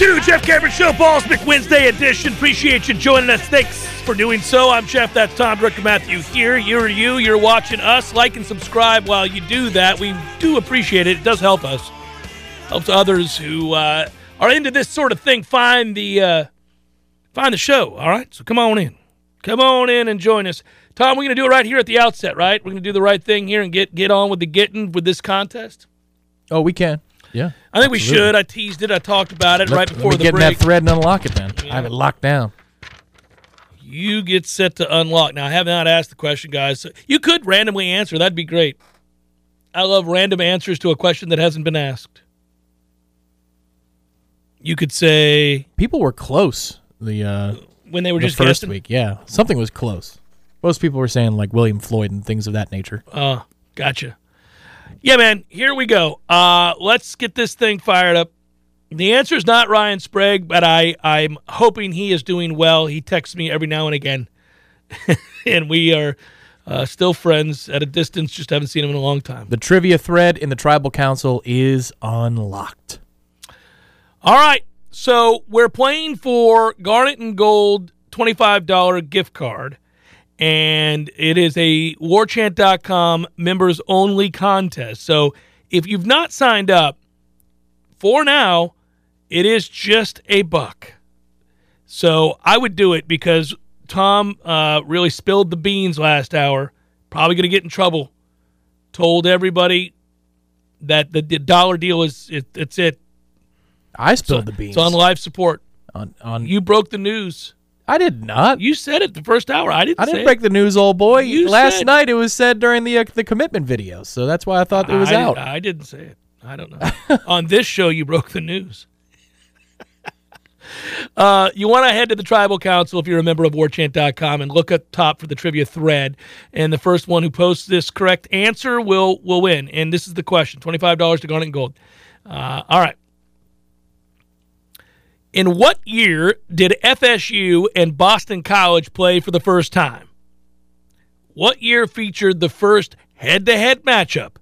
Two, Jeff Cameron Show, Ballsmick Wednesday edition. Appreciate you joining us. Thanks for doing so. I'm Jeff. That's Tom Director Matthew here. You're you. You're watching us. Like and subscribe while you do that. We do appreciate it. It does help us. Helps others who uh, are into this sort of thing find the uh, find the show. All right. So come on in. Come on in and join us. Tom, we're to do it right here at the outset, right? We're to do the right thing here and get get on with the getting with this contest. Oh, we can. Yeah. I think we should. I teased it. I talked about it Let- right let before me the get in break. that thread and unlock it then. I have it locked down. you get set to unlock. Now, I have not asked the question, guys. So you could randomly answer. That'd be great. I love random answers to a question that hasn't been asked. You could say People were close the uh when they were the just first guessing. week. Yeah. Something was close. Most people were saying like William Floyd and things of that nature. Oh, gotcha. Yeah, man. Here we go. Uh, let's get this thing fired up. The answer is not Ryan Sprague, but I I'm hoping he is doing well. He texts me every now and again, and we are uh, still friends at a distance. Just haven't seen him in a long time. The trivia thread in the tribal council is unlocked. All right. So we're playing for Garnet and Gold $25 gift card. And it is a warchant.com members only contest. So if you've not signed up, for now, it is just a buck. So I would do it because Tom uh, really spilled the beans last hour. Probably going to get in trouble. Told everybody that the, the dollar deal is it, it's it. I spilled the beans. It's on live support. on, on You broke the news. I did not. You said it the first hour. I didn't. I didn't it. break the news, old boy. You Last said- night it was said during the uh, the commitment video, so that's why I thought it was I, out. I didn't say it. I don't know. On this show, you broke the news. uh, you want to head to the tribal council if you're a member of warchant.com and look up top for the trivia thread. And the first one who posts this correct answer will will win. And this is the question: twenty-five dollars to Garnet and Gold. Uh, all right. In what year did FSU and Boston College play for the first time? What year featured the first head-to-head matchup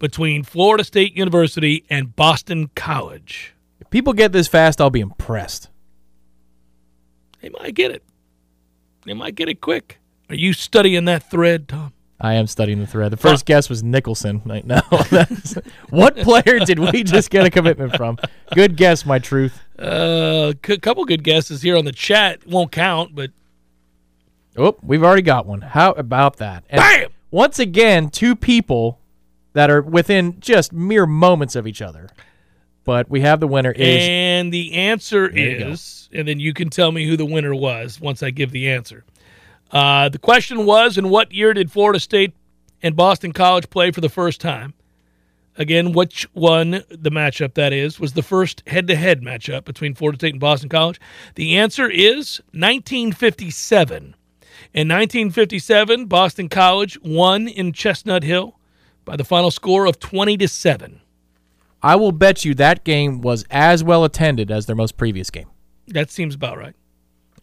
between Florida State University and Boston College? if people get this fast, I'll be impressed. They might get it. They might get it quick. Are you studying that thread, Tom? I am studying the thread. The first guess was Nicholson. Like, no, what player did we just get a commitment from? Good guess, my truth. A Uh, couple good guesses here on the chat. Won't count, but Oh, we've already got one. How about that? And Bam! Once again, two people that are within just mere moments of each other. But we have the winner is and the answer is, and then you can tell me who the winner was once I give the answer. Uh, the question was, in what year did Florida State and Boston College play for the first time? Again, which one, the matchup that is, was the first head to head matchup between Florida State and Boston College? The answer is 1957. In 1957, Boston College won in Chestnut Hill by the final score of 20 to 7. I will bet you that game was as well attended as their most previous game. That seems about right.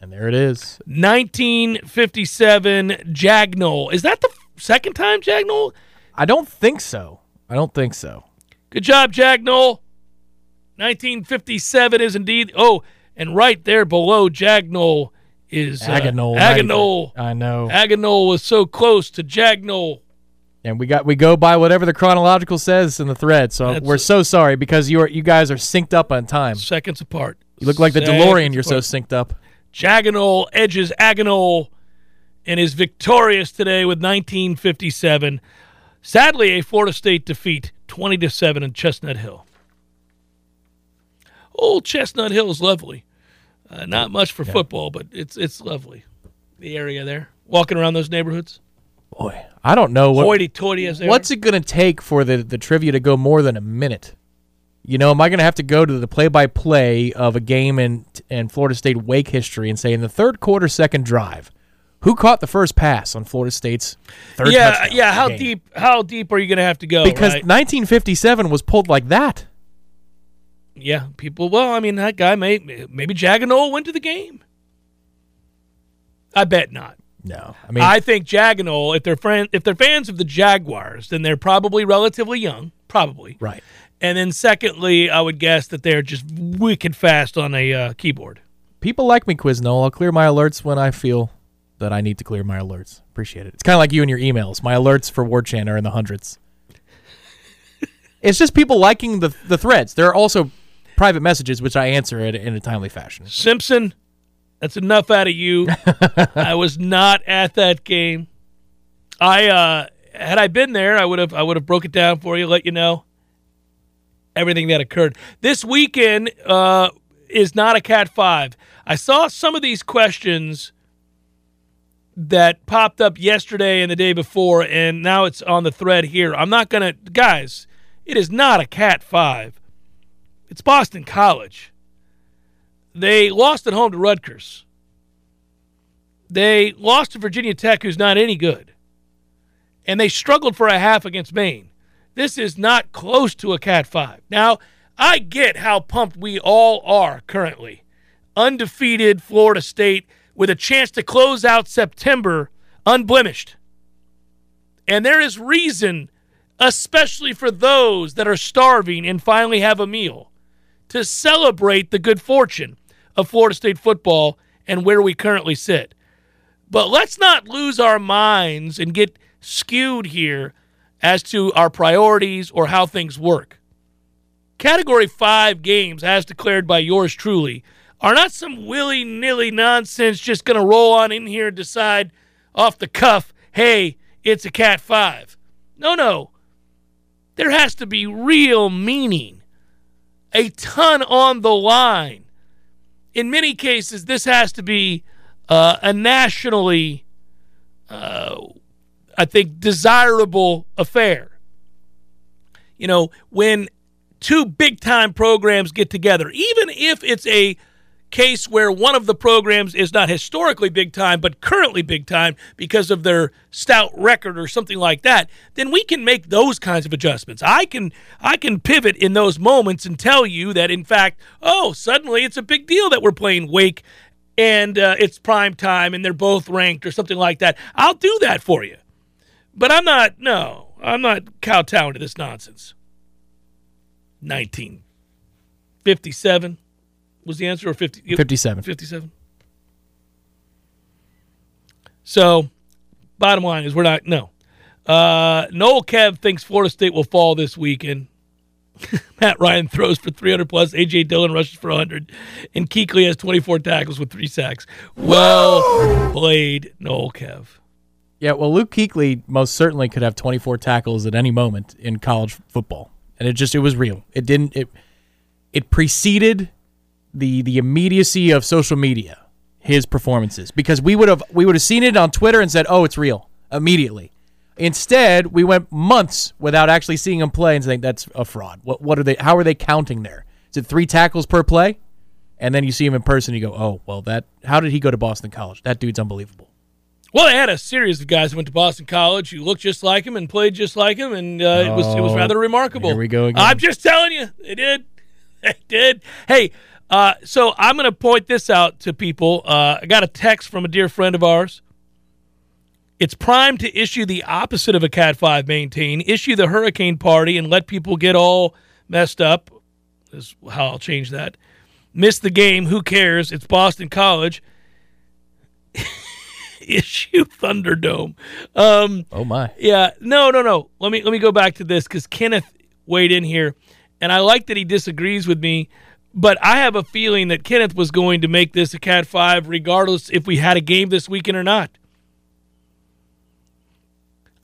And there it is. 1957 Jagnol. Is that the second time Jagnol? I don't think so. I don't think so. Good job, Jagnol. 1957 is indeed. Oh, and right there below Jagnol is uh, Agonol. Agonol. I know. Agonol was so close to Jagnol. And we got we go by whatever the chronological says in the thread. So That's- we're so sorry because you are you guys are synced up on time. Seconds apart. You look like the Seconds DeLorean. You're so synced up. Jaganol edges Agonol and is victorious today with 1957. Sadly, a Florida State defeat, 20 to 7 in Chestnut Hill. Old Chestnut Hill is lovely. Uh, not much for football, but it's it's lovely. The area there, walking around those neighborhoods, Boy, I don't know what hoity-toity what's it going to take for the the trivia to go more than a minute. You know, am I going to have to go to the play-by-play of a game in in Florida State Wake history and say in the third quarter, second drive, who caught the first pass on Florida State's third yeah, yeah. How game? deep? How deep are you going to have to go? Because right? 1957 was pulled like that. yeah, people. Well, I mean, that guy may maybe Jaganol went to the game. I bet not. No, I mean, I think Jaganol, if they're friend, if they're fans of the Jaguars, then they're probably relatively young, probably. right. And then secondly, I would guess that they're just wicked fast on a uh, keyboard. People like me, Quizno. I'll clear my alerts when I feel that I need to clear my alerts. Appreciate it. It's kind of like you and your emails. My alerts for War Chant are in the hundreds. it's just people liking the the threads. There are also private messages which I answer it in a timely fashion. Simpson, that's enough out of you. I was not at that game. I uh, had I been there, I would have I would have broke it down for you, let you know everything that occurred. This weekend uh, is not a Cat Five. I saw some of these questions that popped up yesterday and the day before, and now it's on the thread here. I'm not gonna, guys. It is not a Cat Five. It's Boston College. They lost at home to Rutgers. They lost to Virginia Tech, who's not any good. And they struggled for a half against Maine. This is not close to a Cat 5. Now, I get how pumped we all are currently. Undefeated Florida State with a chance to close out September unblemished. And there is reason, especially for those that are starving and finally have a meal, to celebrate the good fortune of Florida State football and where we currently sit. But let's not lose our minds and get skewed here as to our priorities or how things work. Category 5 games, as declared by yours truly, are not some willy nilly nonsense just going to roll on in here and decide off the cuff, hey, it's a Cat 5. No, no. There has to be real meaning, a ton on the line. In many cases, this has to be uh, a nationally, uh, I think, desirable affair. You know, when two big time programs get together, even if it's a case where one of the programs is not historically big time, but currently big time because of their stout record or something like that, then we can make those kinds of adjustments. I can I can pivot in those moments and tell you that in fact, oh, suddenly it's a big deal that we're playing Wake and uh, it's prime time and they're both ranked or something like that. I'll do that for you. But I'm not no, I'm not kowtowing to this nonsense. 1957 was the answer or 50 57. 57. So, bottom line is we're not no. Uh, Noel Kev thinks Florida State will fall this weekend. Matt Ryan throws for 300 plus. AJ Dillon rushes for 100, and Kuechly has 24 tackles with three sacks. Well played, Noel Kev. Yeah, well, Luke Kuechly most certainly could have 24 tackles at any moment in college football, and it just it was real. It didn't it it preceded the the immediacy of social media, his performances, because we would have we would have seen it on Twitter and said, "Oh, it's real," immediately. Instead, we went months without actually seeing him play and saying that's a fraud. What what are they? How are they counting there? Is it three tackles per play? And then you see him in person, you go, "Oh, well, that how did he go to Boston College? That dude's unbelievable." Well, they had a series of guys who went to Boston College who looked just like him and played just like him, and uh, it was it was Oh, rather remarkable. here we go again. I'm just telling you, they did, they did. Hey, uh, so I'm going to point this out to people. Uh, I got a text from a dear friend of ours. It's prime to issue the opposite of a Cat Five maintain. Issue the hurricane party and let people get all messed up. Is how I'll change that. Miss the game. Who cares? It's Boston College issue Thunderdome. Um, Oh my. yeah, no, no, no. Let me let me go back to this because Kenneth weighed in here, and I like that he disagrees with me. But I have a feeling that Kenneth was going to make this a Cat Five, regardless if we had a game this weekend or not.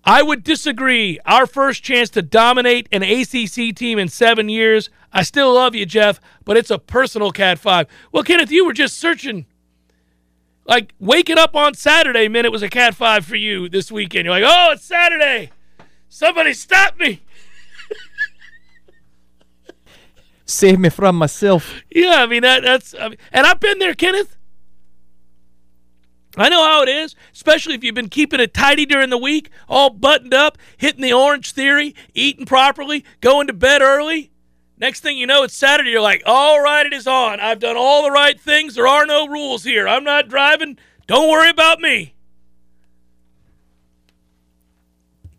I would disagree. Our first chance to dominate an ACC team in seven years. I still love you, Jeff, but it's a personal Cat Five. Well, Kenneth, you were just searching like waking up on Saturday meant it was a Cat 5 for you this weekend. You're like, oh, it's Saturday. Somebody stop me. Save me from myself. Yeah, I mean, that, that's, I mean, and I've been there, Kenneth. I know how it is, especially if you've been keeping it tidy during the week, all buttoned up, hitting the orange theory, eating properly, going to bed early. Next thing you know, it's Saturday. You're like, all right, it is on. I've done all the right things. There are no rules here. I'm not driving. Don't worry about me.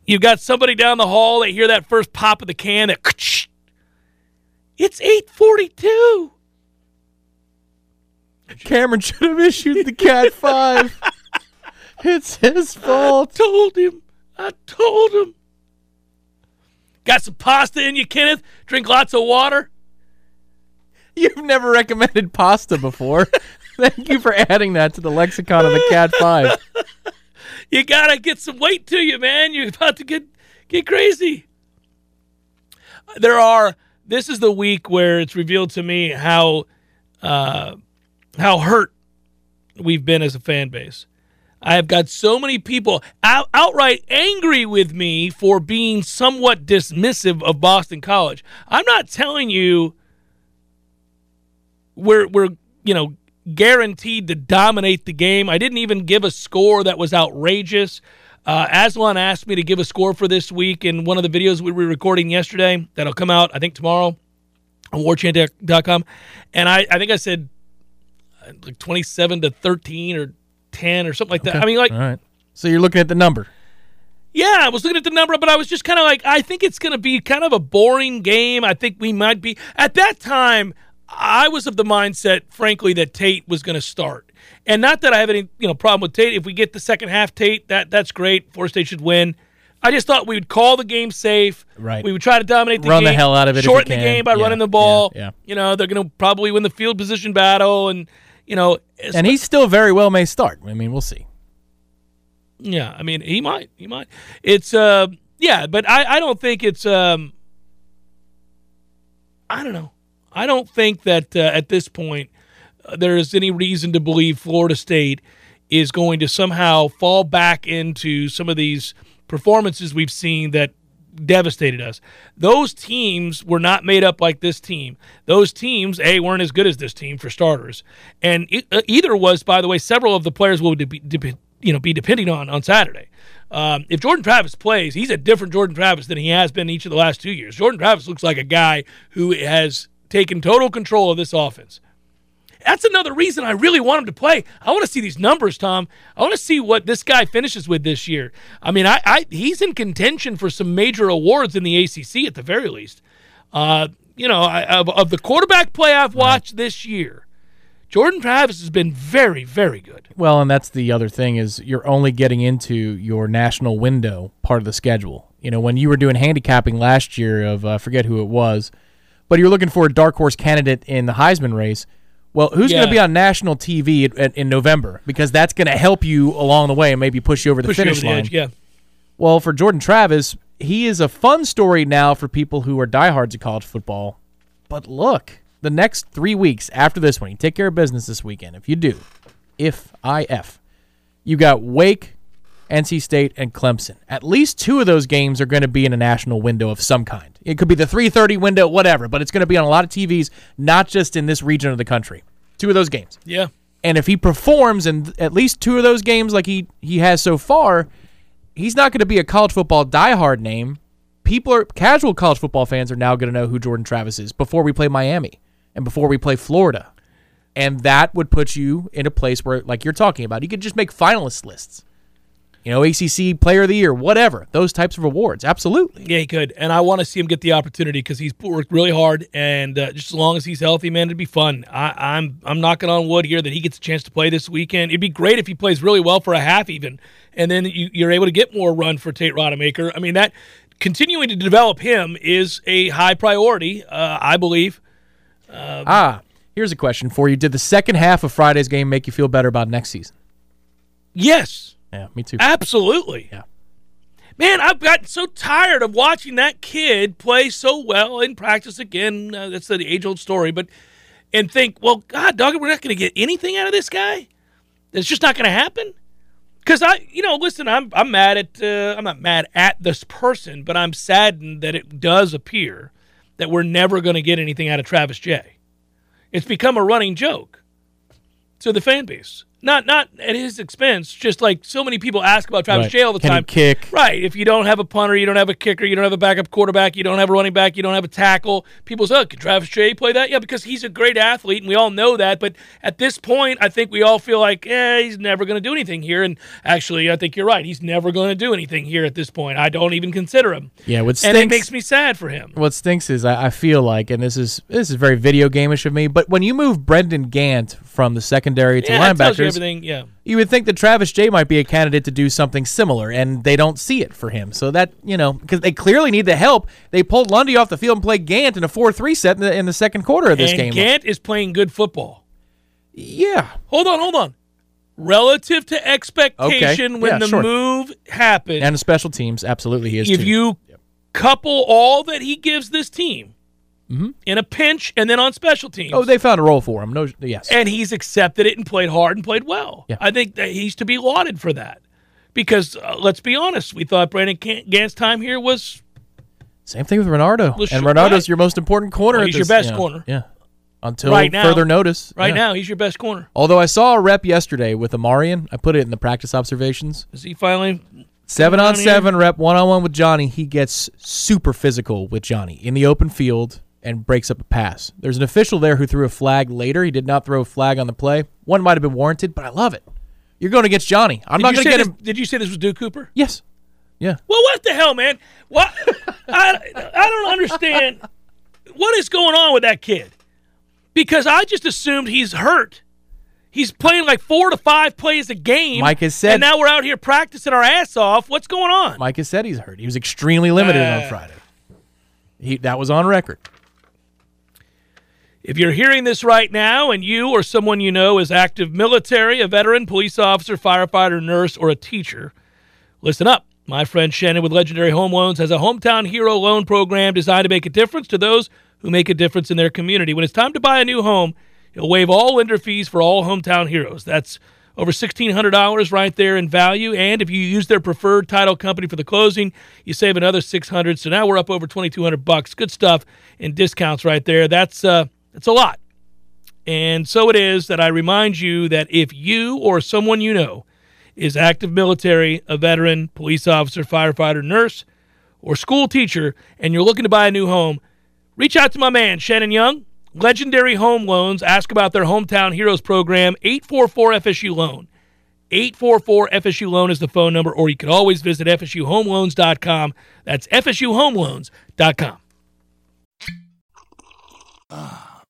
You've got somebody down the hall. They hear that first pop of the can. That it's 842. Cameron should have issued the Cat 5. it's his fault. I told him. I told him. Got some pasta in you, Kenneth? Drink lots of water? You've never recommended pasta before. Thank you for adding that to the lexicon of the Cat 5. You gotta get some weight to you, man. You're about to get get crazy. There are. This is the week where it's revealed to me how uh, how hurt we've been as a fan base. I have got so many people out, outright angry with me for being somewhat dismissive of Boston College. I'm not telling you we're we're you know guaranteed to dominate the game. I didn't even give a score that was outrageous. Uh, Aslan asked me to give a score for this week in one of the videos we were recording yesterday. That'll come out, I think, tomorrow on warchant.com. And I, I think I said uh, like 27 to 13 or 10 or something like that. I mean, like, All right. So you're looking at the number. yeah, I was looking at the number, but I was just kind of like, I think it's going to be kind of a boring game. I think we might be. At that time, I was of the mindset, frankly, that Tate was going to start. And not that I have any you know problem with Tate. If we get the second half Tate, that that's great. Florida State should win. I just thought we would call the game safe. Right. We would try to dominate the Run game. the hell out of it if Shorten the game by Yeah, running the ball. yeah, yeah. You know, they're going to probably win the field position battle. And, you know, And he still very well may start. I mean, we'll see. Yeah, I mean, he might, he might. It's uh, yeah, but I, I don't think it's um, I don't know. I don't think that uh, at this point uh, there is any reason to believe Florida State is going to somehow fall back into some of these performances we've seen that devastated us. Those teams were not made up like this team. Those teams, A, weren't as good as this team for starters. And it, uh, either was, by the way, several of the players will be, de- you know, be depending on on Saturday. Um, if Jordan Travis plays, he's a different Jordan Travis than he has been each of the last two years. Jordan Travis looks like a guy who has taken total control of this offense. That's another reason I really want him to play. I want to see these numbers, Tom. I want to see what this guy finishes with this year. I mean, I, I he's in contention for some major awards in the ACC at the very least. Uh, you know, I, of, of the quarterback play I've watched this year, Jordan Travis has been very, very good. Well, and that's the other thing is you're only getting into your national window part of the schedule. You know, when you were doing handicapping last year of uh, forget who it was, but you're looking for a dark horse candidate in the Heisman race. Well, who's going to be on national TV at, in November? Because that's going to help you along the way and maybe push you over the Push finish over the line. edge. Yeah. Well, for Jordan Travis, he is a fun story now for people who are diehards of college football. But look, the next three weeks after this one, you take care of business this weekend. If you do, if I F, you got Wake, NC State, and Clemson. At least two of those games are going to be in a national window of some kind. It could be the 3:30 window, whatever, but it's going to be on a lot of TVs, not just in this region of the country. Two of those games. Yeah. And if he performs in at least two of those games like he, he has so far, he's not going to be a college football diehard name. People are casual college football fans are now going to know who Jordan Travis is before we play Miami and before we play Florida. And that would put you in a place where, like you're talking about, you could just make finalist lists. You know, ACC Player of the Year, whatever. Those types of awards. Absolutely. Yeah, he could, and I want to see him get the opportunity because he's worked really hard, and uh, just as long as he's healthy, man, it'd be fun. I, I'm I'm knocking on wood here that he gets a chance to play this weekend. It'd be great if he plays really well for a half, even, and then you, you're able to get more run for Tate Rodemaker. I mean, that continuing to develop him is a high priority, uh, I believe. Ah, here's a question for you. Did the second half of Friday's game make you feel better about next season? Yes, Yeah, me too. absolutely. Yeah. Man, I've gotten so tired of watching that kid play so well in practice again. Uh, that's the age old story, but and think, well, God, dog, we're not going to get anything out of this guy. It's just not going to happen. Because I, you know, listen, I'm I'm mad at uh, I'm not mad at this person, but I'm saddened that it does appear that we're never going to get anything out of Travis Jay. It's become a running joke to the fan base. Not not at his expense, just like so many people ask about Travis Right. J all the Can time. kick? Right. If you don't have a punter, you don't have a kicker, you don't have a backup quarterback, you don't have a running back, you don't have a tackle. People say, oh, can Travis Jay play that? Yeah, because he's a great athlete, and we all know that. But at this point, I think we all feel like, "Yeah, he's never going to do anything here. And actually, I think you're right. He's never going to do anything here at this point. I don't even consider him. Yeah, what stinks, And it makes me sad for him. What stinks is I, I feel like, and this is this is very video gameish of me, but when you move Brendan Gant from the secondary to Yeah, it tells you linebackers, everything. Yeah. you would think that Travis Jay might be a candidate to do something similar, and they don't see it for him. So that you know, because they clearly need the help. They pulled Lundy off the field and played Gant in a four-three set in the, in the second quarter of this and game. Gant is playing good football. yeah, Hold on, hold on. Relative to expectation, when Yeah, the sure. move happened, and the special teams, absolutely he is. if too. you couple all that he gives this team in a pinch and then on special teams, oh, they found a role for him. No, yes, and he's accepted it and played hard and played well. Yeah. I think that he's to be lauded for that. Because uh, let's be honest, we thought Brendan Gant's time here was same thing with Renardo, and sure, Renardo's right. your most important corner. Well, he's your this- best yeah, corner. Yeah, until Right now. further notice. right yeah. now. He's your best corner. Although I saw a rep yesterday with Omarion, I put it in the practice observations. Is he finally? Seven on on here? seven rep, one on one with Johnny. He gets super physical with Johnny in the open field and breaks up a pass. There's an official there who threw a flag later. He did not throw a flag on the play. One might have been warranted, but I love it. You're going against Johnny. I'm Did not going to get this, him. Did you say this was Duke Cooper? Yes. Yeah. Well, what the hell, man? What? I, I don't understand what is going on with that kid. Because I just assumed he's hurt. He's playing like four to five plays a game. Mike has said- and now we're out here practicing our ass off. What's going on? Mike has said he's hurt. He was extremely limited Uh. on Friday. He that was on record. If you're hearing this right now and you or someone you know is active military, a veteran, police officer, firefighter, nurse, or a teacher, listen up. My friend Shannon with Legendary Home Loans has a hometown hero loan program designed to make a difference to those who make a difference in their community. When it's time to buy a new home, he'll waive all lender fees for all hometown heroes. That's over $1,600 right there in value. And if you use their preferred title company for the closing, you save another 600 So now we're up over 2200 bucks. Good stuff and discounts right there. That's, uh, that's a lot. And so it is that I remind you that if you or someone you know is active military, a veteran, police officer, firefighter, nurse, or school teacher, and you're looking to buy a new home, reach out to my man, Shannon Young, Legendary Home Loans. Ask about their Hometown Heroes program, 844 FSU Loan. 844 FSU Loan is the phone number, or you can always visit FSUHomeLoans.com. That's FSUHomeLoans.com.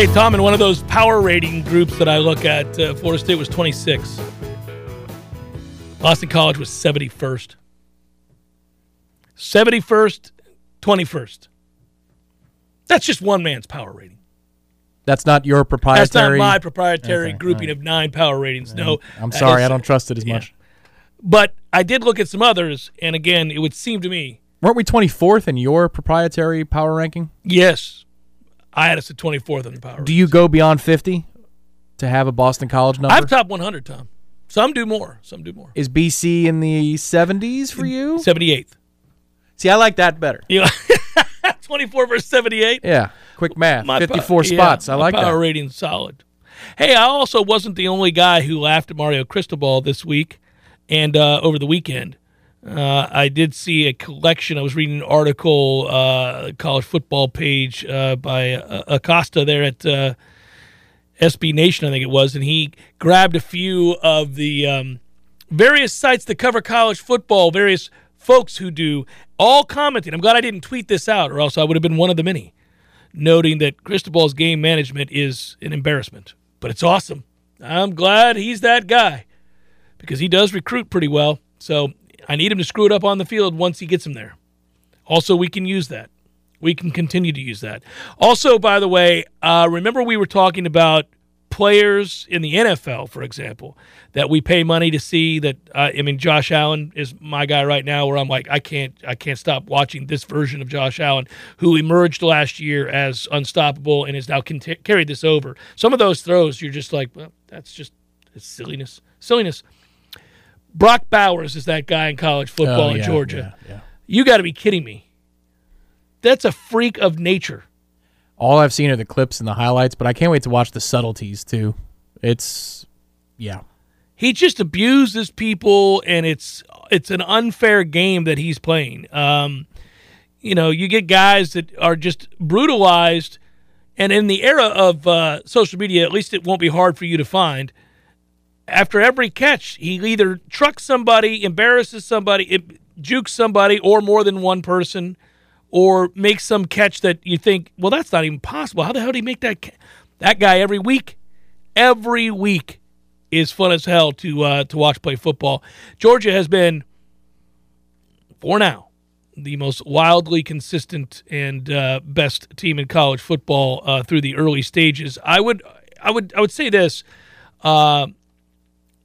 Hey, Tom, in one of those power rating groups that I look at, uh, Florida State was 26. Boston College was 71st. 71st, 21st. That's just one man's power rating. That's not your proprietary. That's not my proprietary Okay, grouping right. of nine power ratings. No. I'm sorry, I don't trust it as yeah. much. But I did look at some others, and again, it would seem to me, Weren't we 24th in your proprietary power ranking? yes, I had us at 24th in the power Do you go beyond 50 to have a Boston College number? I've top 100, Tom. Some do more. Some do more. Is BC in the 70s for you? 78th. See, I like that better. Know, 24 versus 78. Yeah, quick math. My 54 pow- yeah, spots. I like power that. rating's solid. Hey, I also wasn't the only guy who laughed at Mario Cristobal this week and uh, over the weekend. Uh, I did see a collection. I was reading an article, uh, college football page uh, by uh, Acosta there at uh, SB Nation, I think it was, and he grabbed a few of the um, various sites that cover college football, various folks who do, all commenting. I'm glad I didn't tweet this out, or else I would have been one of the many noting that Cristobal's game management is an embarrassment. But it's awesome. I'm glad he's that guy because he does recruit pretty well. So I need him to screw it up on the field once he gets him there. Also, we can use that. We can continue to use that. Also, by the way, uh, remember we were talking about players in the NFL, for example, that we pay money to see. That uh, I mean, Josh Allen is my guy right now. Where I'm like, I can't, I can't stop watching this version of Josh Allen, who emerged last year as unstoppable and has now cont- carried this over. Some of those throws, you're just like, well, that's just silliness, silliness. Brock Bowers is that guy in college football Oh, in Georgia. yeah, yeah. You got to be kidding me. That's a freak of nature. All I've seen are the clips and the highlights, but I can't wait to watch the subtleties too. It's yeah. He just abuses people, and it's it's an unfair game that he's playing. Um, you know, you get guys that are just brutalized, and in the era of uh, social media, at least it won't be hard for you to find. After every catch, he either trucks somebody, embarrasses somebody, jukes somebody, or more than one person, or makes some catch that you think, well, that's not even possible. How the hell did he make that? Ca-? That guy every week, every week is fun as hell to uh, to watch play football. Georgia has been, for now, the most wildly consistent and uh, best team in college football uh, through the early stages. I would I would I would say this.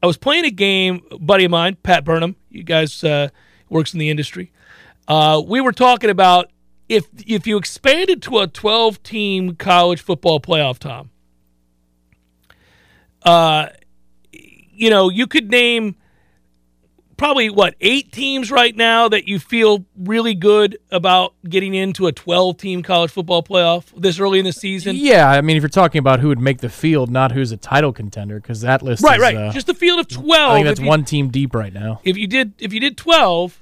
I was playing a game, a buddy of mine, Pat Burnham. You guys uh, works in the industry. Uh, we were talking about if if you expanded to a 12 team college football playoff, Tom. Uh, you know, you could name probably what eight teams right now that you feel really good about getting into a 12 team college football playoff this early in the season. Yeah, I mean, if you're talking about who would make the field, not who's a title contender, because that list Right, is, right. uh, Just the field of 12. I think that's you- one team deep right now. if you did if you did 12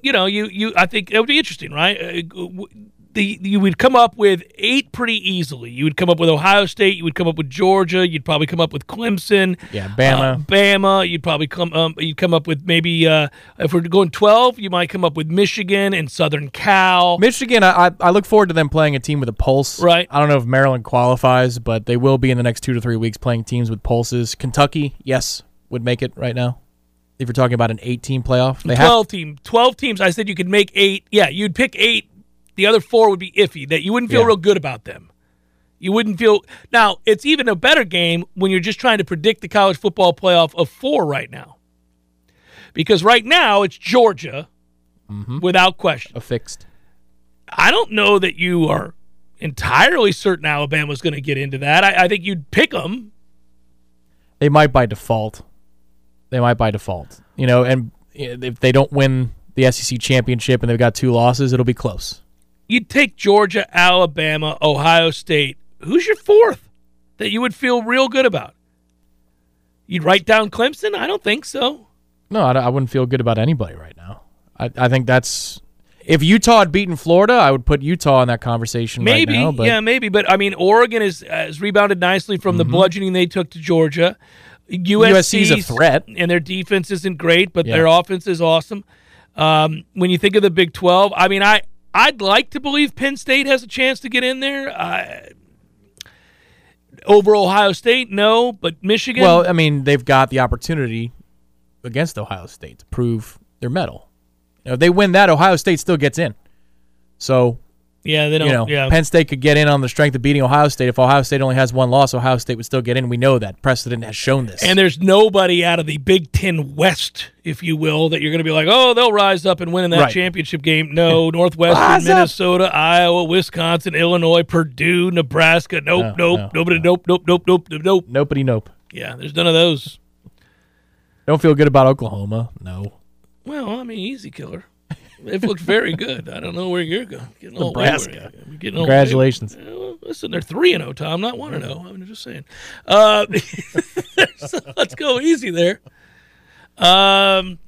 you know you you i think that would be interesting right Uh, the you would come up with eight pretty easily you would come up with ohio state you would come up with georgia you'd probably come up with clemson Yeah, Bama. uh, bama you'd probably come um, you'd come up with maybe uh, if we're going 12 you might come up with michigan and southern cal Michigan, I, I look forward to them playing a team with a pulse. Right. I don't know if Maryland qualifies, but they will be in the next two to three weeks playing teams with pulses. Kentucky, yes, would make it right now. If you're talking about an eight-team playoff, they have 12 team 12 teams i said you could make eight yeah you'd pick eight the other four would be iffy that you wouldn't feel Yeah. real good about them you wouldn't feel now it's even a better game when you're just trying to predict the college football playoff of four right now because right now it's georgia Mm-hmm. without question a fixed. i don't know that you are entirely certain alabama's going to get into that I, I think you'd pick them They might by default. They might by default. You know, and if they don't win the SEC championship and they've got two losses, it'll be close. You'd take Georgia, Alabama, Ohio State. Who's your fourth that you would feel real good about? You'd write down Clemson? I don't think so. No, I, I wouldn't feel good about anybody right now. I, I think that's if Utah had beaten Florida, I would put Utah in that conversation Maybe, right now. But yeah, maybe. But I mean, Oregon is has rebounded nicely from the bludgeoning they took to Georgia. USC USC's a threat. and their defense isn't great, but Yeah. their offense is awesome. Um, when you think of the Big Twelve, I mean, I I'd like to believe Penn State has a chance to get in there. Over Ohio State, no, but Michigan. well, I mean, they've got the opportunity against Ohio State to prove their mettle. If they win that, Ohio State still gets in. So yeah, they don't. you know, yeah, Penn State could get in on the strength of beating Ohio State. If Ohio State only has one loss, Ohio State would still get in. We know that precedent has shown this. and there's nobody out of the Big Ten West, if you will, that you're going to be like, oh, they'll rise up and win in that Right. championship game. No, Northwestern, Rise up. Minnesota, Iowa, Wisconsin, Illinois, Purdue, Nebraska. Nope, No, nope, no, nobody, no. nope, nope, nope, nope, nope, nope. Nobody nope. Yeah, there's none of those. Don't feel good about Oklahoma. No. Well, I mean, easy killer. They've looked very good. I don't know where you're going. Getting Nebraska. wayward. Getting all Congratulations. Well, listen, they're three and zero, Tom, not one and zero. I'm just saying. Uh, so let's go easy there. Um,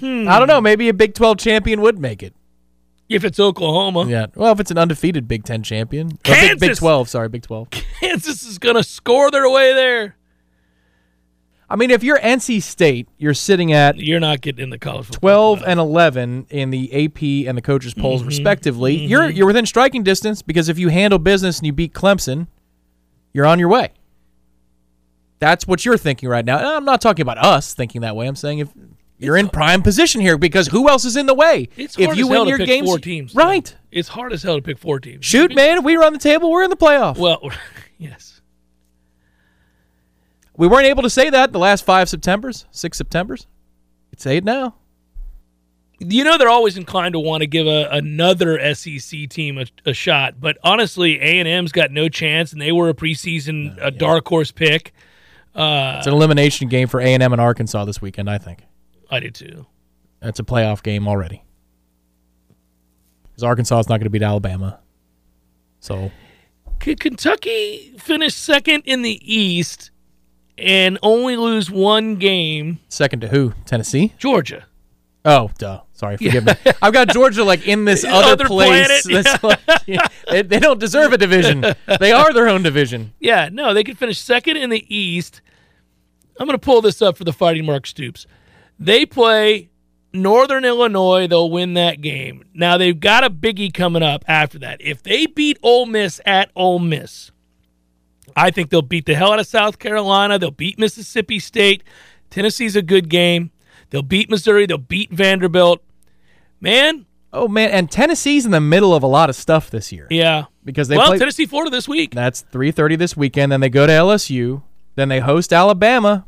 I don't know. Maybe a Big 12 champion would make it. if it's Oklahoma, Yeah. Well, if it's an undefeated Big 10 champion. Or Big, Big 12, sorry, Big 12. Kansas is going to score their way there. I mean, if you're NC State, you're sitting at You're not getting in the college football 12 playoff. and 11 in the AP and the coaches polls Mm-hmm. respectively. You're you're within striking distance because if you handle business and you beat Clemson, you're on your way. That's what you're thinking right now. And I'm not talking about us thinking that way. I'm saying if you're in prime position here because who else is in the way? It's if hard you as win hell to your pick games, four teams, right? It's hard as hell to pick four teams. Shoot, man, if we run the table, we're in the playoff. Well, yes. We weren't able to say that the last five Septembers, six Septembers. Could say it now. You know they're always inclined to want to give a, another SEC team a, a shot, but honestly, A and M's got no chance, and they were a preseason a dark horse pick. Uh, it's an elimination game for A and M and Arkansas this weekend. I think I do too. that's a playoff game already. Because Arkansas is not going to beat Alabama, so Could Kentucky finish second in the East and only lose one game? second to who? Tennessee. Georgia. Oh, duh. Sorry, forgive me. I've got Georgia like in this other, Other place. that's like- they, they don't deserve a division. They are their own division. Yeah, no, they could finish second in the East. I'm going to pull this up for the Fighting Mark Stoops. They play Northern Illinois. They'll win that game. Now they've got a biggie coming up after that. If they beat Ole Miss at Ole Miss, I think they'll beat the hell out of South Carolina. They'll beat Mississippi State. Tennessee's a good game. They'll beat Missouri. They'll beat Vanderbilt. Man, Oh man, and Tennessee's in the middle of a lot of stuff this year yeah. because they well, play. Tennessee, Florida this week. That's three thirty this weekend. Then they go to LSU. Then they host Alabama.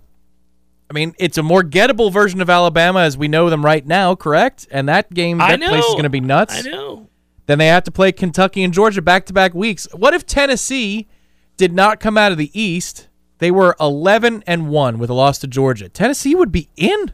I mean, it's a more gettable version of Alabama as we know them right now, correct? And that game, that place is going to be nuts. I know. Then they have to play Kentucky and Georgia back to back weeks. What if Tennessee did not come out of the East? They were eleven and one with a loss to Georgia. Tennessee would be in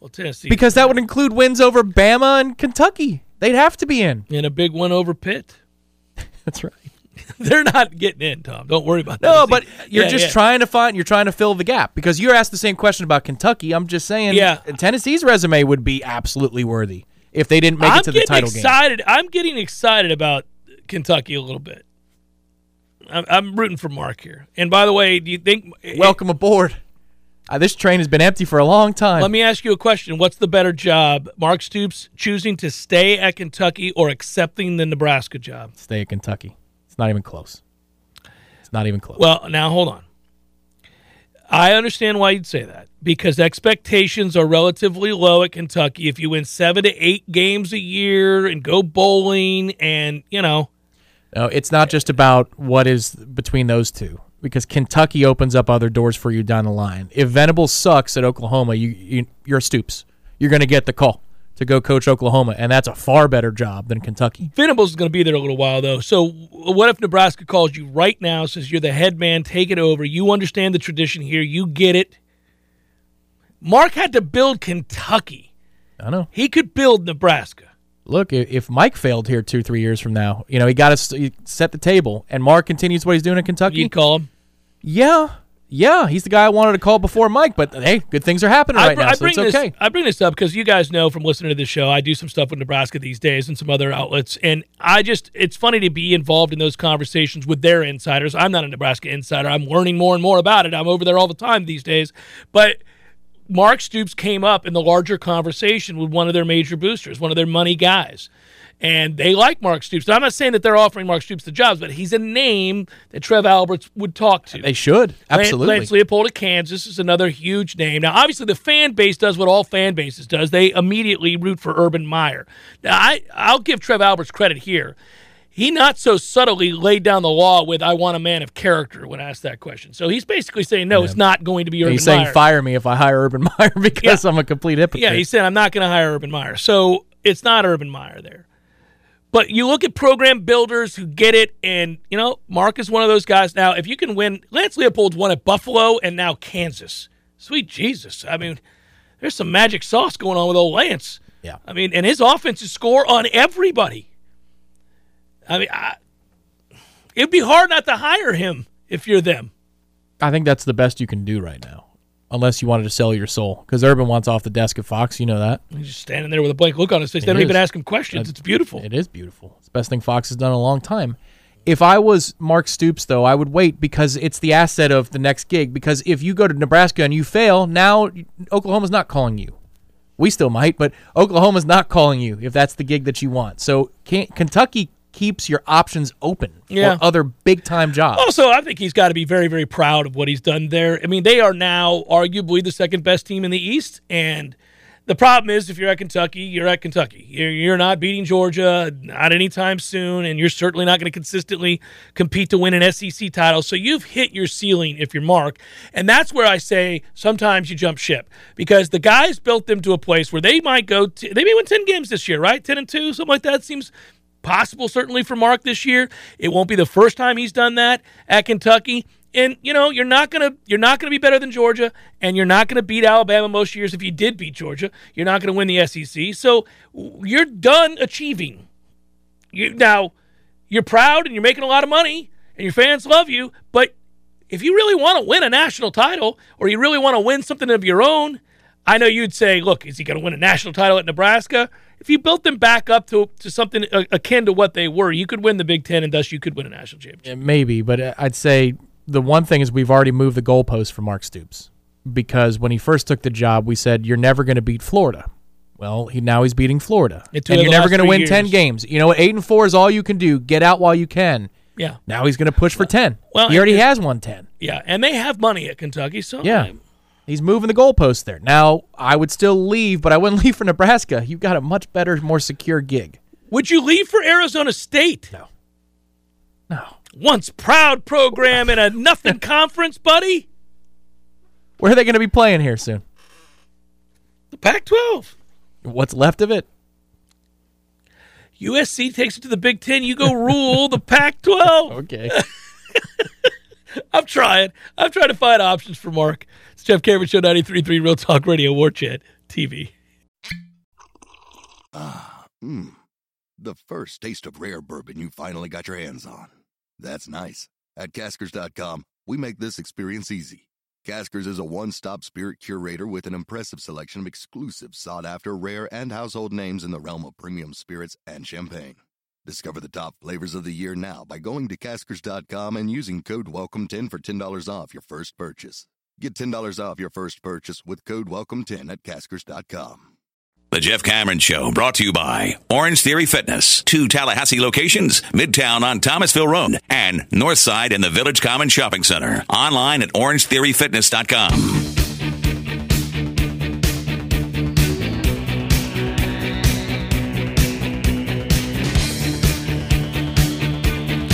Well, Tennessee. because that would include wins over Bama and Kentucky. They'd have to be in. and a big one over Pitt. That's right. They're not getting in, Tom. Don't worry about that. No, but you're Yeah, just yeah. trying to find you're trying to fill the gap because you're asked the same question about Kentucky. I'm just saying Yeah. Tennessee's resume would be absolutely worthy if they didn't make I'm it to the title game. excited. I'm getting excited about Kentucky a little bit. I'm, I'm rooting for Mark here. And by the way, do you think? Welcome aboard. Uh, this train has been empty for a long time. Let me ask you a question. What's the better job, Mark Stoops choosing to stay at Kentucky or accepting the Nebraska job? Stay at Kentucky. It's not even close. It's not even close. Well, now hold on. I understand why you'd say that because expectations are relatively low at Kentucky. If you win seven to eight games a year and go bowling, and you know, No, it's not just about what is between those two because Kentucky opens up other doors for you down the line. If Venables sucks at Oklahoma, you, you you're Stoops. You're going to get the call to go coach Oklahoma, and that's a far better job than Kentucky. Venables is going to be there a little while though. So what if Nebraska calls you right now, says you're the head man, take it over. You understand the tradition here, you get it. Mark had to build Kentucky. I know. He could build Nebraska. Look, if Mike failed here two, three years from now, you know he got to set the table, and Mark continues what he's doing in Kentucky. You'd call him. Yeah, yeah, he's the guy I wanted to call before Mike. But hey, good things are happening right br- now, so it's this, okay. I bring this up because you guys know from listening to this show, I do some stuff with Nebraska these days and some other outlets, and I just it's funny to be involved in those conversations with their insiders. I'm not a Nebraska insider. I'm learning more and more about it. I'm over there all the time these days, but. Mark Stoops came up in the larger conversation with one of their major boosters, one of their money guys. And they like Mark Stoops. Now, I'm not saying that they're offering Mark Stoops the jobs, but he's a name that Trev Alberts would talk to. They should absolutely. Lance Leipold of Kansas is another huge name. Now, obviously, the fan base does what all fan bases does. They immediately root for Urban Meyer. Now, I, I'll give Trev Alberts credit here. He not so subtly laid down the law with "I want a man of character" when asked that question. So he's basically saying, "No, it's not going to be Urban he's saying Meyer." fire me if I hire Urban Meyer because I'm a complete hypocrite. Yeah, he said, I'm not going to hire Urban Meyer. So it's not Urban Meyer there. But you look at program builders who get it, and, you know, Mark is one of those guys. Now, if you can win, Lance Leipold's won at Buffalo and now Kansas. Sweet Jesus. I mean, there's some magic sauce going on with old Lance. Yeah. I mean, and his offenses score on everybody. I mean, I, it'd be hard not to hire him if you're them. I think that's the best you can do right now, unless you wanted to sell your soul. Because Urban wants off the desk at Fox. You know that. He's just standing there with a blank look on his face. They don't even ask him questions. It's beautiful. It is beautiful. It's the best thing Fox has done in a long time. If I was Mark Stoops, though, I would wait because it's the asset of the next gig. Because if you go to Nebraska and you fail, now Oklahoma's not calling you. We still might, but Oklahoma's not calling you if that's the gig that you want. So Kentucky keeps your options open Yeah. for other big time jobs. Also, I think he's got to be very, very proud of what he's done there. I mean, they are now arguably the second best team in the East. And the problem is, if you're at Kentucky, you're at Kentucky. You're, you're not beating Georgia, not anytime soon. And you're certainly not going to consistently compete to win an SEC title. So you've hit your ceiling if you're Mark. And that's where I say sometimes you jump ship because the guys built them to a place where they might go, to, they may win 10 games this year, right? 10 and 2, something like that seems possible certainly for Mark this year. It won't be the first time he's done that at Kentucky. And you know, you're not gonna you're not gonna be better than Georgia, and you're not gonna beat Alabama most years. If you did beat Georgia, you're not gonna win the SEC. So you're done achieving. You now you're proud and you're making a lot of money, and your fans love you. But if you really want to win a national title, or you really want to win something of your own, I know you'd say, look, is he going to win a national title at Nebraska? If you built them back up to, to something akin to what they were, you could win the Big Ten, and thus you could win a national championship. Yeah, Maybe, but uh, I'd say the one thing is we've already moved the goalpost for Mark Stoops because when he first took the job, we said you're never going to beat Florida. Well, he now he's beating Florida, and you're never going to win ten games. You know what? Eight and four is all you can do. Get out while you can. Yeah, Now he's going to push for ten. well, he already it- has won ten. yeah, and they have money at Kentucky, so Yeah. I- He's moving the goalpost there. Now I would still leave, but I wouldn't leave for Nebraska. You've got a much better, more secure gig. would you leave for Arizona State? No. No. Once proud program in a nothing conference, buddy. Where are they going to be playing here soon? The Pac-12. What's left of it? USC takes it to the Big Ten. You go rule the Pac-12. Okay. I'm trying. I'm trying to find options for Mark. It's Jeff Cameron Show 93.3 Real Talk Radio War Chant TV. Ah, mmm. The first taste of rare bourbon you finally got your hands on. That's nice. At Caskers.com, we make this experience easy. Caskers is a one stop spirit curator with an impressive selection of exclusive, sought after, rare, and household names in the realm of premium spirits and champagne. Discover the top flavors of the year now by going to Caskers.com and using code WELCOME10 for $10 off your first purchase. Get $10 off your first purchase with code WELCOME10 at Caskers.com. The The Jeff Cameron Show, brought to you by Orange Theory Fitness, two Tallahassee locations, Midtown on Thomasville Road, and Northside in the Village Common Shopping Center. Online at orangetheoryfitness.com.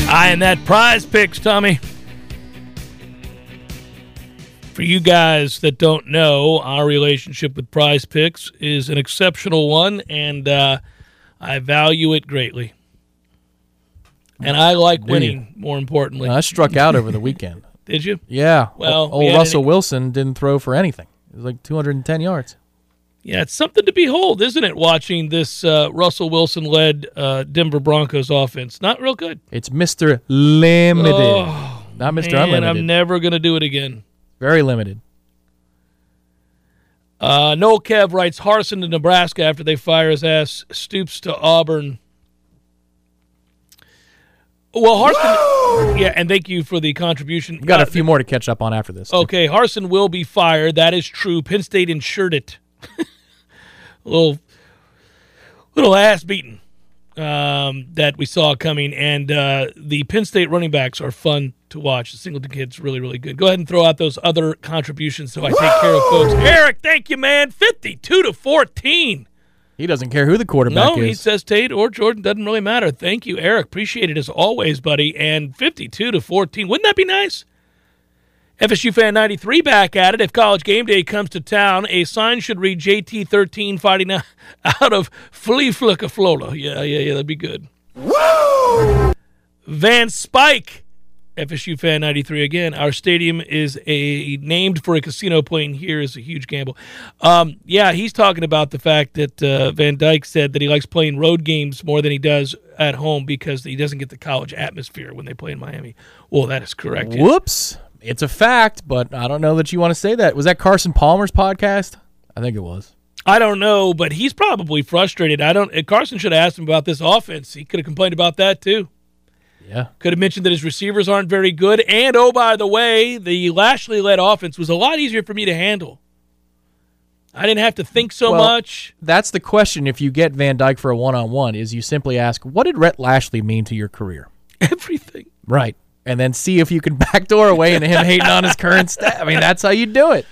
I and that prize picks, Tommy. For you guys that don't know, our relationship with prize picks is an exceptional one, and uh, I value it greatly. And I like winning, more importantly. I struck out over the weekend. Did you? Yeah. Well, O- old had Russell an- Wilson didn't throw for anything. It was like 210 yards. Yeah, it's something to behold, isn't it? Watching this uh, Russell Wilson led uh, Denver Broncos offense. Not real good. It's Mr. Limited. Oh, Not Mr. Man, Unlimited. I'm never going to do it again. Very limited. Uh, Noel Kev writes Harsin to Nebraska after they fire his ass. Stoops to Auburn. Well, Harsin. Yeah, and thank you for the contribution. We've got Uh, a few more to catch up on after this. Okay, Harsin will be fired. That is true. Penn State insured it. little, little ass beating um, that we saw coming, and uh, the Penn State running backs are fun to watch. The Singleton kid's really, really good. Go ahead and throw out those other contributions so I take care of folks. Eric, thank you, man. Fifty-two to fourteen. He doesn't care who the quarterback is. No, he says Tate or Jordan doesn't really matter. Thank you, Eric. Appreciate it as always, buddy. And 52 to 14. Wouldn't that be nice? FSU fan 93 back at it. If college game day comes to town, a sign should read JT 13 fighting out of Flea Flicka Florida. Yeah, yeah, yeah, that'd be good. Woo! Van Spike, FSU fan 93 again. Our stadium is a named for a casino playing here is a huge gamble. Um, yeah, he's talking about the fact that uh, Van Dyke said that he likes playing road games more than he does at home because he doesn't get the college atmosphere when they play in Miami. Well, that is correct. Whoops. It's a fact, but I don't know that you want to say that. Was that Carson Palmer's podcast? I think it was. I don't know, but he's probably frustrated. I don't. Carson should have asked him about this offense. He could have complained about that too. Yeah. Could have mentioned that his receivers aren't very good. And oh, by the way, the Lashlee led offense was a lot easier for me to handle. I didn't have to think so Well- much. That's the question if you get Van Dyke for a one on one is you simply ask, what did Rhett Lashlee mean to your career? Everything. Right. And then see if you can backdoor away into him hating on his current staff. I mean, that's how you do it.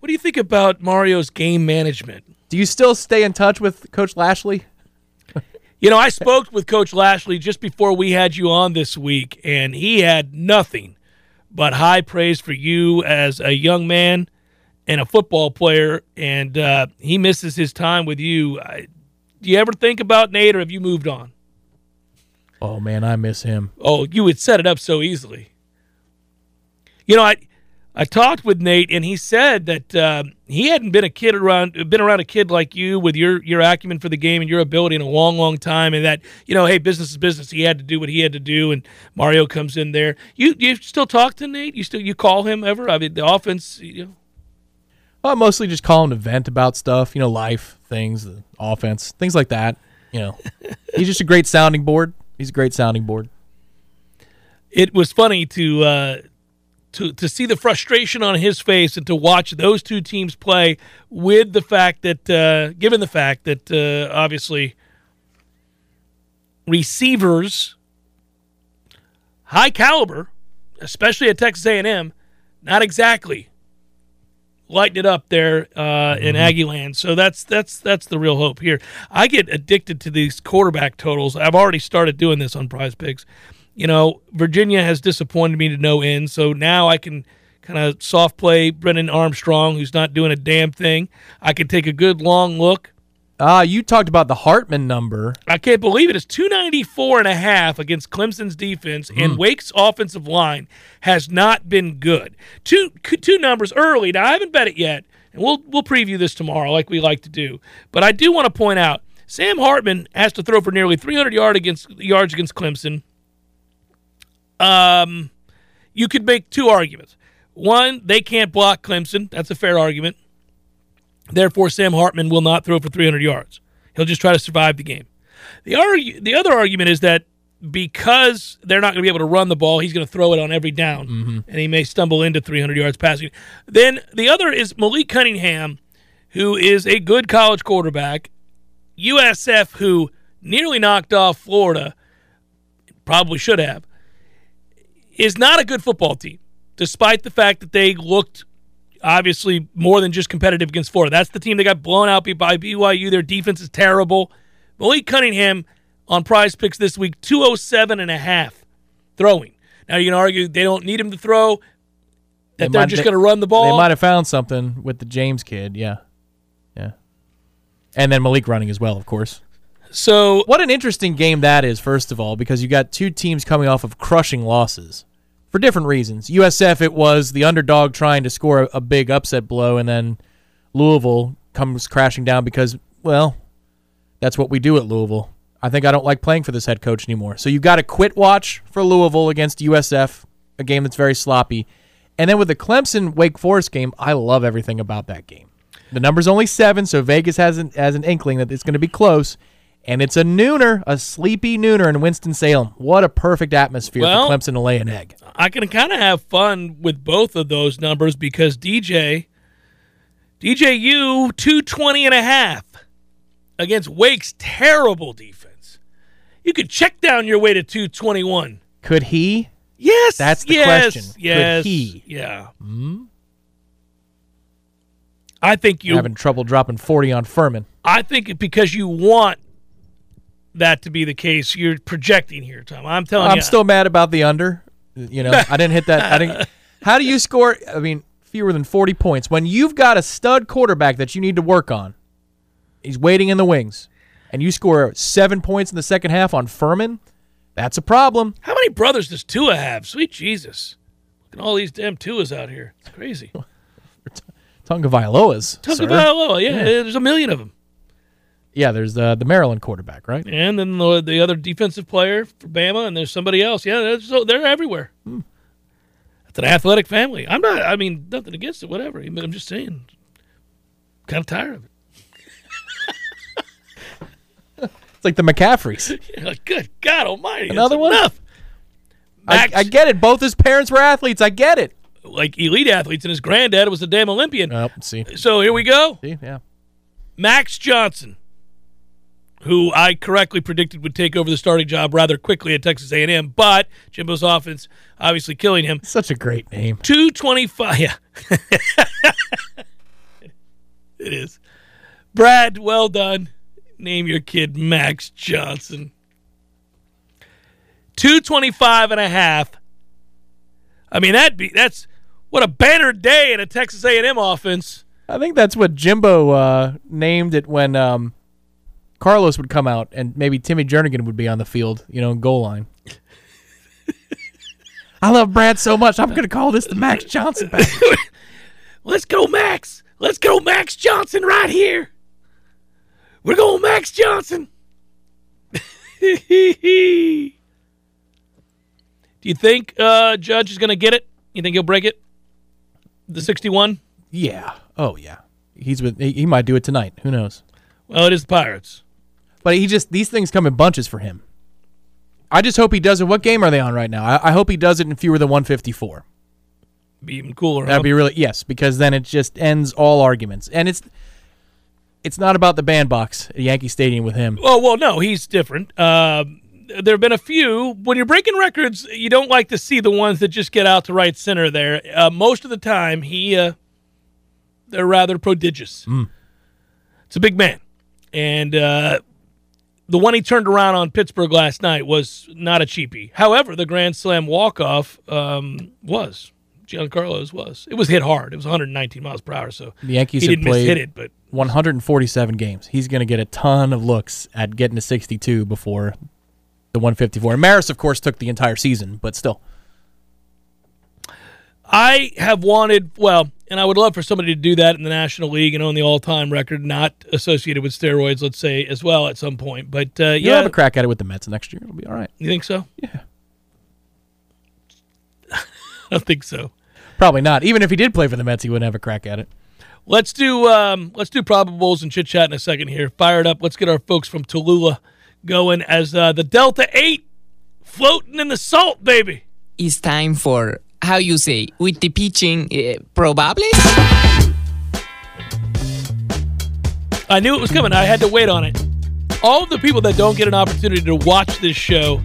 What do you think about Mario's game management? Do you still stay in touch with Coach Lashlee? You know, I spoke with Coach Lashlee just before we had you on this week, and he had nothing but high praise for you as a young man and a football player, and uh, he misses his time with you. I, do you ever think about Nate, or have you moved on? Oh, man, I miss him. Oh, you would set it up so easily. You know, I I talked with Nate, and he said that uh, he hadn't been a kid around been around a kid like you with your your acumen for the game and your ability in a long, long time, and that you know, hey, business is business. He had to do what he had to do, and Mario comes in there. You you still talk to Nate? You still you call him ever? I mean, the offense. You know, I mostly just call him to vent about stuff, you know, life, things, the offense, things like that. You know, he's just a great sounding board. He's a great sounding board. it was funny to uh, to to see the frustration on his face and to watch those two teams play with the fact that uh, given the fact that uh, obviously receivers high caliber especially at Texas A&M not exactly lighting it up there uh, in Aggie land. So that's that's that's the real hope here. I get addicted to these quarterback totals. I've already started doing this on Prize Picks. You know, Virginia has disappointed me to no end. So now I can kind of soft play Brennan Armstrong, who's not doing a damn thing. I can take a good long look. Ah, you talked about the Hartman number. I can't believe it. It's 294 and a half against Clemson's defense, and Wake's offensive line has not been good. Two two numbers early. Now I haven't bet it yet, and we'll we'll preview this tomorrow like we like to do. But I do want to point out Sam Hartman has to throw for nearly 300 yard against yards against Clemson. Um, you could make two arguments. One, they can't block Clemson. That's a fair argument. Therefore, Sam Hartman will not throw for 300 yards. He'll just try to survive the game. The argu- the other argument is that because they're not going to be able to run the ball, he's going to throw it on every down, mm-hmm. and he may stumble into 300 yards passing. Then the other is Malik Cunningham, who is a good college quarterback, USF, who nearly knocked off Florida, probably should have, is not a good football team, despite the fact that they looked obviously more than just competitive against Florida. That's the team that got blown out by BYU. Their defense is terrible. Malik Cunningham on prize picks this week, 207 and a half throwing. Now you can argue they don't need him to throw, that they are just going to run the ball. They might have found something with the James kid, yeah. Yeah. And then Malik running as well, of course. So what an interesting game that is, first of all, because you got two teams coming off of crushing losses for different reasons. USF, it was the underdog trying to score a, big upset blow, and then Louisville comes crashing down because, well, that's what we do at Louisville. I think I don't like playing for this head coach anymore. So you've got to quit watch for Louisville against USF, a game that's very sloppy. And then with the Clemson Wake Forest game, I love everything about that game. The number's only seven, so Vegas has an, has an inkling that it's going to be close and it's a nooner, a sleepy nooner in Winston-Salem. What a perfect atmosphere well, for Clemson to lay an egg. I can kind of have fun with both of those numbers because DJ, DJU 220 and a half against Wake's terrible defense. You could check down your way to 221. Could he? Yes. That's the yes, question. Yes. Could he? Yeah. Hmm? I think you're having trouble dropping 40 on Furman. I think because you want that to be the case. You're projecting here, Tom. I'm telling I'm you. I'm still mad about the under. You know, I didn't hit that. I didn't. How do you score? I mean, fewer than 40 points when you've got a stud quarterback that you need to work on. He's waiting in the wings, and you score seven points in the second half on Furman. That's a problem. How many brothers does Tua have? Sweet Jesus! Look at all these damn Tuas out here. It's crazy. Tagovailoas. Tonga Vailoa, yeah, yeah, there's a million of them. Yeah, there's the the Maryland quarterback, right? And then the, the other defensive player for Bama, and there's somebody else. Yeah, they're, so they're everywhere. Hmm. It's an athletic family. I'm not. I mean, nothing against it. Whatever. I'm just saying. Kind of tired of it. it's like the McCaffreys. yeah, like, good God Almighty! Another one. Enough. I, I, get it. Both his parents were athletes. I get it. Like elite athletes, and his granddad was a damn Olympian. Oh, see. So here we go. See, yeah. Max Johnson who I correctly predicted would take over the starting job rather quickly at Texas A&M, but Jimbo's offense obviously killing him. Such a great name. 225. Yeah. it is. Brad, well done. Name your kid Max Johnson. 225 and a half. I mean that'd be that's what a banner day in a Texas A&M offense. I think that's what Jimbo uh, named it when um, Carlos would come out and maybe Timmy Jernigan would be on the field, you know, goal line. I love Brad so much. I'm going to call this the Max Johnson. Let's go, Max. Let's go, Max Johnson, right here. We're going, Max Johnson. Do you think uh, Judge is going to get it? You think he'll break it? The 61? Yeah. Oh, yeah. He's with. He, he might do it tonight. Who knows? Well, it is the Pirates. But he just these things come in bunches for him. I just hope he does it. What game are they on right now? I, I hope he does it in fewer than 154. Be even cooler. That'd huh? be really yes, because then it just ends all arguments, and it's it's not about the bandbox at Yankee Stadium with him. Oh well, no, he's different. Uh, there have been a few. When you're breaking records, you don't like to see the ones that just get out to right center. There, uh, most of the time, he uh, they're rather prodigious. Mm. It's a big man, and uh, the one he turned around on Pittsburgh last night was not a cheapie. However, the Grand Slam walk off um, was. Giancarlo's was. It was hit hard. It was 119 miles per hour. So the Yankees he didn't played hit it, but 147 games. He's going to get a ton of looks at getting to 62 before the 154. And Maris, of course, took the entire season, but still. I have wanted, well, and I would love for somebody to do that in the National League and own the all-time record, not associated with steroids, let's say, as well at some point. But uh, You'll yeah, have a crack at it with the Mets next year. It'll be all right. You think so? Yeah. I don't think so. Probably not. Even if he did play for the Mets, he wouldn't have a crack at it. Let's do um, let's do probables and chit chat in a second here. Fired up. Let's get our folks from Tallulah going as uh, the Delta Eight floating in the salt, baby. It's time for how you say with the pitching uh, probably I knew it was coming. I had to wait on it. All of the people that don't get an opportunity to watch this show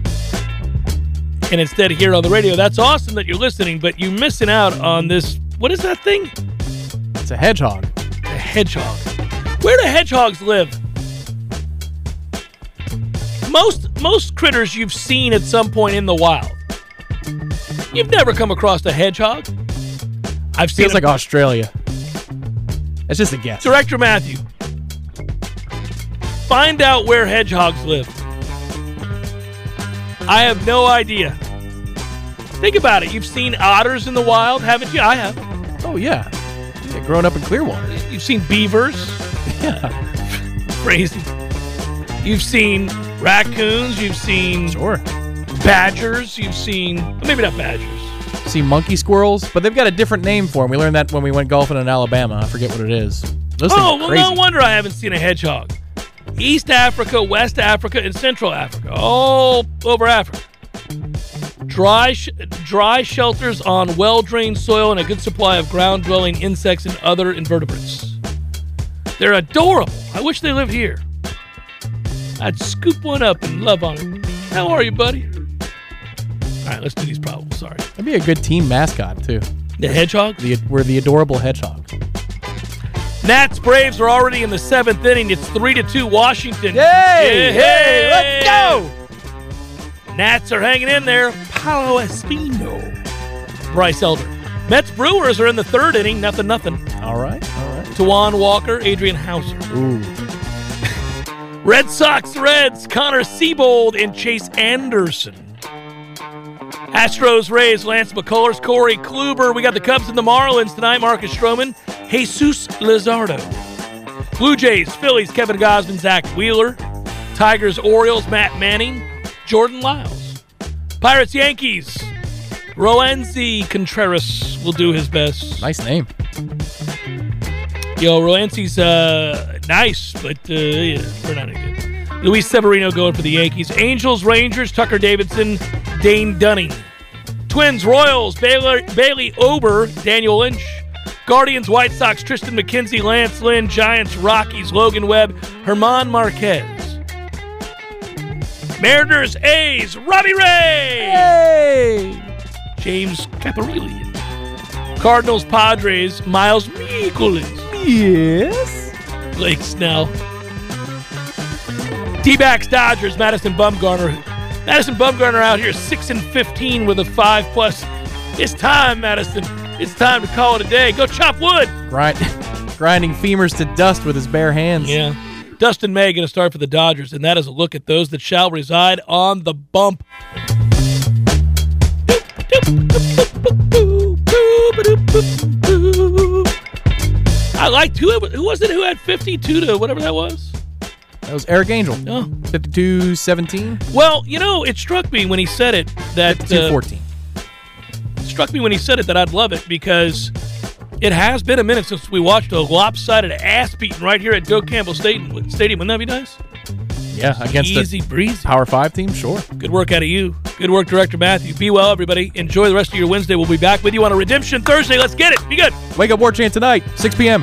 and instead hear it on the radio, that's awesome that you're listening, but you're missing out on this. What is that thing? It's a hedgehog. A hedgehog. Where do hedgehogs live? Most most critters you've seen at some point in the wild. You've never come across a hedgehog. I've seen Feels like Australia. It's just a guess. Director Matthew, find out where hedgehogs live. I have no idea. Think about it. You've seen otters in the wild, haven't you? I have. Oh yeah. yeah. Growing up in Clearwater. You've seen beavers. Yeah. Crazy. You've seen raccoons. You've seen Sure. Badgers. You've seen maybe not badgers. See monkey squirrels, but they've got a different name for them. We learned that when we went golfing in Alabama. I forget what it is. Those Oh well, no wonder I haven't seen a hedgehog. East Africa, West Africa, and Central Africa, all over Africa. Dry, sh- dry shelters on well-drained soil and a good supply of ground-dwelling insects and other invertebrates. They're adorable. I wish they lived here. I'd scoop one up and love on it. How are you, buddy? All right, let's do these problems. Sorry. That'd be a good team mascot too. The hedgehog. The we're the adorable hedgehogs. Nats Braves are already in the seventh inning. It's three to two Washington. Yay! Hey, let's go! Nats are hanging in there. Paulo Espino. Bryce Elder. Mets Brewers are in the third inning. Nothing, nothing. All right, all right. Taijuan Walker, Adrian Houser. Ooh, Red Sox Reds, Connor Seabold and Chase Anderson. Astros Rays, Lance McCullers, Corey Kluber. We got the Cubs and the Marlins tonight. Marcus Stroman, Jesús Luzardo. Blue Jays, Phillies, Kevin Gausman, Zack Wheeler. Tigers, Orioles, Matt Manning, Jordan Lyles. Pirates, Yankees, Roansy Contreras will do his best. nice name. Yo, Roansy's uh, nice, but uh, yeah, we're not any good. Luis Severino going for the Yankees. Angels, Rangers, Tucker Davidson, Dane Dunning. Twins, Royals, Baylor, Bailey Ober, Daniel Lynch. Guardians, White Sox, Triston McKenzie, Lance Lynn. Giants, Rockies, Logan Webb, Germán Márquez. Mariners, A's, Robbie Ray. Hey! James Caparilli. Cardinals, Padres, Miles Mikolas. Yes. Blake Snell. D-backs Dodgers, Madison Bumgarner. Madison Bumgarner out here 6 and 15 with a 5 plus. It's time, Madison. It's time to call it a day. Go chop wood. Right, grinding femurs to dust with his bare hands. Yeah. Dustin May going to start for the Dodgers, and that is a look at those that shall reside on the bump. I liked who, who was it who had 52 to whatever that was? That was Eric Angel. Oh. 52 17, Well, you know, it struck me when he said it that 52 uh, 14. it struck me when he said it that I'd love it because it has been a minute since we watched a lopsided ass beating right here at Doak Campbell Stadium. Stadium. Wouldn't that be nice? Yeah, against Easy the breezy. Power 5 team, sure. Good work out of you. Good work, Director Matthew. Be well, everybody. Enjoy the rest of your Wednesday. We'll be back with you on a Redemption Thursday. Let's get it. Be good. Wake up War Chant tonight, 6 p.m.